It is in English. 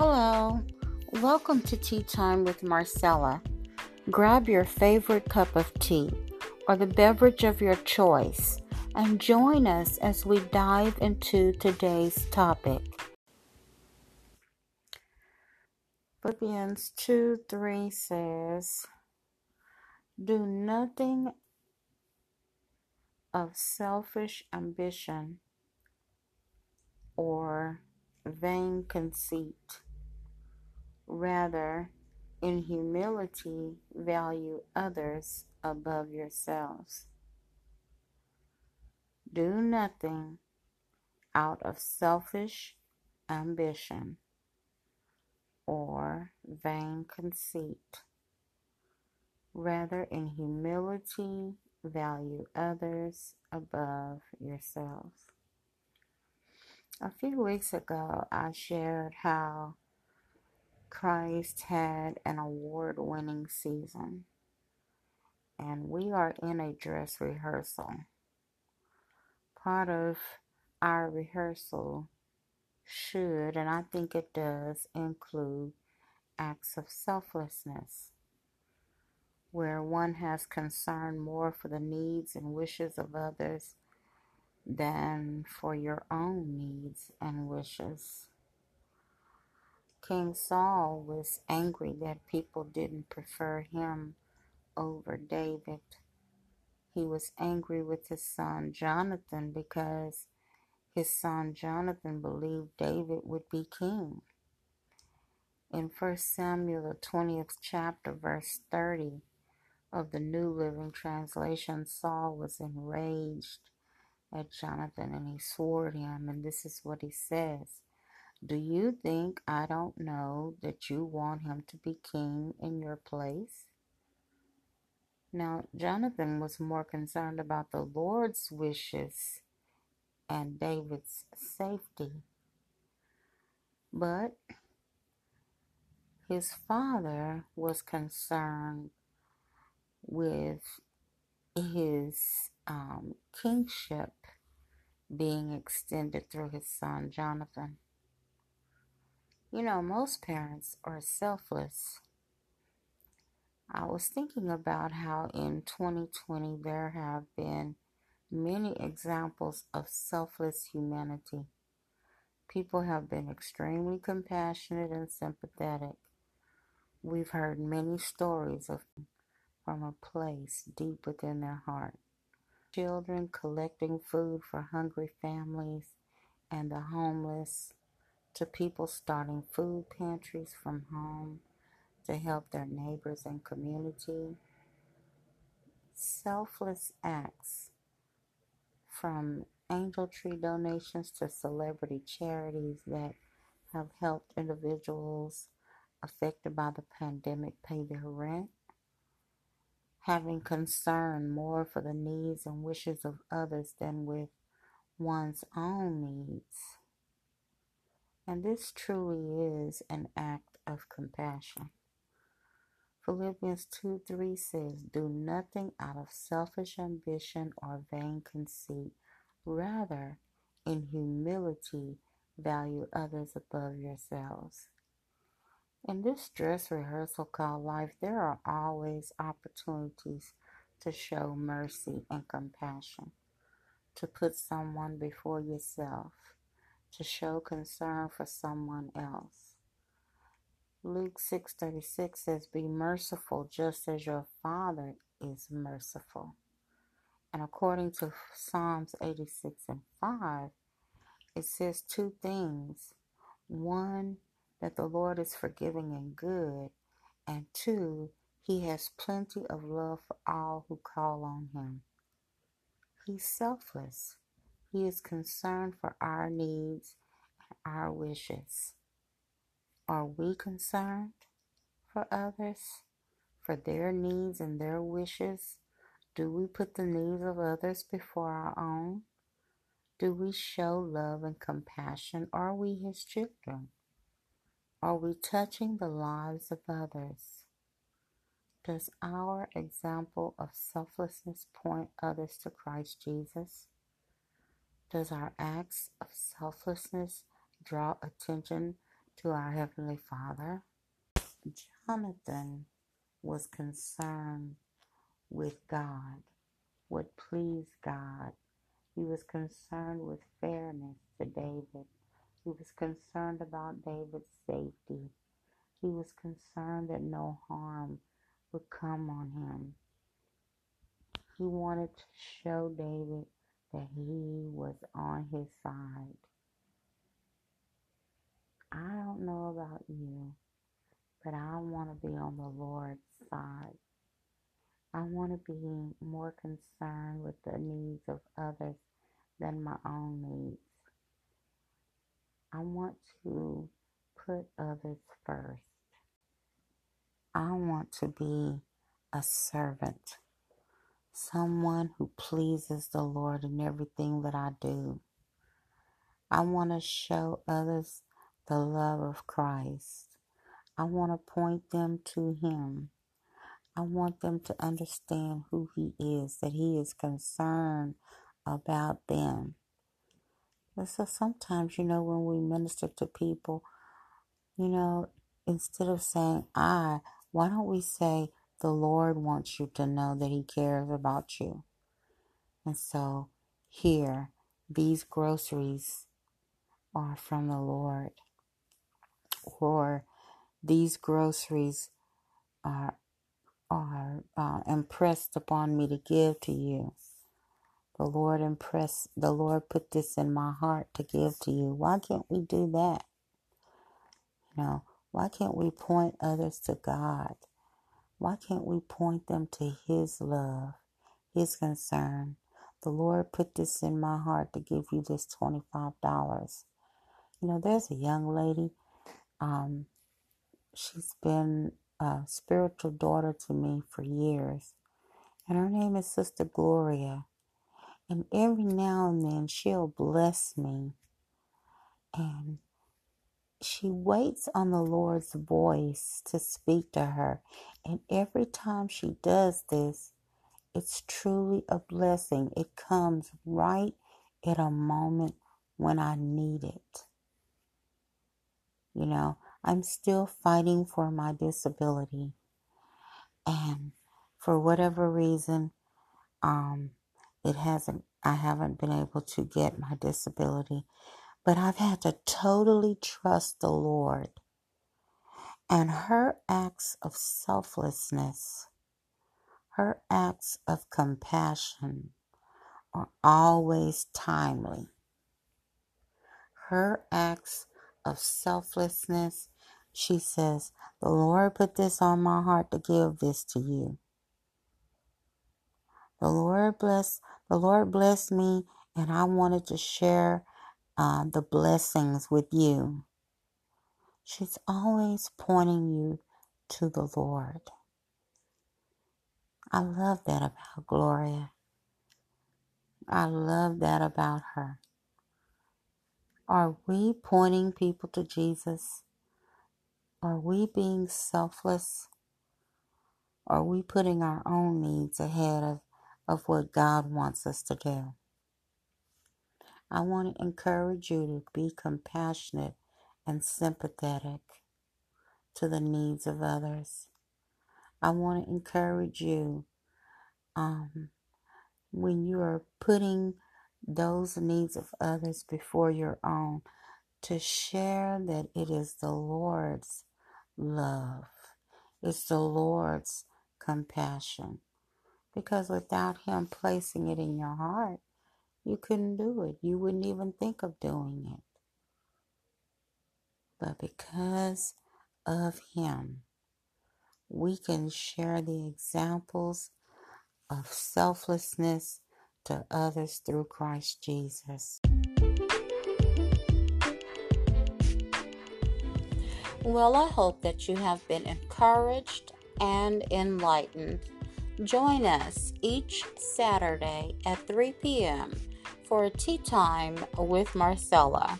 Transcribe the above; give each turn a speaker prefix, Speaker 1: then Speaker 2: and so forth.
Speaker 1: Hello, welcome to Tea Time with Marcella. Grab your favorite cup of tea or the beverage of your choice and join us as we dive into today's topic. Philippians 2 3 says, Do nothing of selfish ambition or vain conceit. Rather, in humility, value others above yourselves. Do nothing out of selfish ambition or vain conceit. Rather, in humility, value others above yourselves. A few weeks ago, I shared how Christ had an award winning season, and we are in a dress rehearsal. Part of our rehearsal should, and I think it does, include acts of selflessness, where one has concern more for the needs and wishes of others than for your own needs and wishes. King Saul was angry that people didn't prefer him over David. He was angry with his son Jonathan because his son Jonathan believed David would be king. In 1 Samuel, the 20th chapter, verse 30 of the New Living Translation, Saul was enraged at Jonathan and he swore at him, and this is what he says Do you think I don't know that you want him to be king in your place? Now, Jonathan was more concerned about the Lord's wishes and David's safety. But his father was concerned with his um, kingship being extended through his son Jonathan. You know, most parents are selfless. I was thinking about how in 2020 there have been many examples of selfless humanity. People have been extremely compassionate and sympathetic. We've heard many stories of from a place deep within their heart children collecting food for hungry families and the homeless, to people starting food pantries from home to help their neighbors and community. Selfless acts from angel tree donations to celebrity charities that have helped individuals affected by the pandemic pay their rent having concern more for the needs and wishes of others than with one's own needs. And this truly is an act of compassion. Philippians 2 3 says, Do nothing out of selfish ambition or vain conceit. Rather, in humility, value others above yourselves. In this dress rehearsal called life, there are always opportunities to show mercy and compassion, to put someone before yourself, to show concern for someone else. Luke 6:36 says be merciful just as your father is merciful. And according to Psalms 86 and 5, it says two things. One, that the Lord is forgiving and good, and two, he has plenty of love for all who call on him. He's selfless. He is concerned for our needs and our wishes. Are we concerned for others, for their needs and their wishes? Do we put the needs of others before our own? Do we show love and compassion? Are we his children? Are we touching the lives of others? Does our example of selflessness point others to Christ Jesus? Does our acts of selflessness draw attention to our Heavenly Father. Jonathan was concerned with God, what pleased God. He was concerned with fairness to David. He was concerned about David's safety. He was concerned that no harm would come on him. He wanted to show David that he was on his side. I don't know about you, but I want to be on the Lord's side. I want to be more concerned with the needs of others than my own needs. I want to put others first. I want to be a servant, someone who pleases the Lord in everything that I do. I want to show others the love of Christ. I want to point them to Him. I want them to understand who He is, that He is concerned about them. And so sometimes, you know, when we minister to people, you know, instead of saying I, why don't we say the Lord wants you to know that He cares about you? And so here, these groceries are from the Lord, or these groceries are are uh, impressed upon me to give to you. The Lord impressed, the Lord put this in my heart to give to you. Why can't we do that? You know, why can't we point others to God? Why can't we point them to His love, His concern? The Lord put this in my heart to give you this $25. You know, there's a young lady, um, she's been a spiritual daughter to me for years, and her name is Sister Gloria. And every now and then she'll bless me. And she waits on the Lord's voice to speak to her. And every time she does this, it's truly a blessing. It comes right at a moment when I need it. You know, I'm still fighting for my disability. And for whatever reason, um, it hasn't, I haven't been able to get my disability. But I've had to totally trust the Lord. And her acts of selflessness, her acts of compassion are always timely. Her acts of selflessness, she says, The Lord put this on my heart to give this to you. The Lord bless the Lord blessed me and I wanted to share uh, the blessings with you. She's always pointing you to the Lord. I love that about Gloria. I love that about her. Are we pointing people to Jesus? Are we being selfless? Are we putting our own needs ahead of, of what God wants us to do? I want to encourage you to be compassionate and sympathetic to the needs of others. I want to encourage you um, when you are putting those needs of others before your own to share that it is the Lord's love, it's the Lord's compassion. Because without Him placing it in your heart, you couldn't do it. You wouldn't even think of doing it. But because of Him, we can share the examples of selflessness to others through Christ Jesus. Well, I hope that you have been encouraged and enlightened. Join us each Saturday at 3 p.m. for a tea time with Marcella.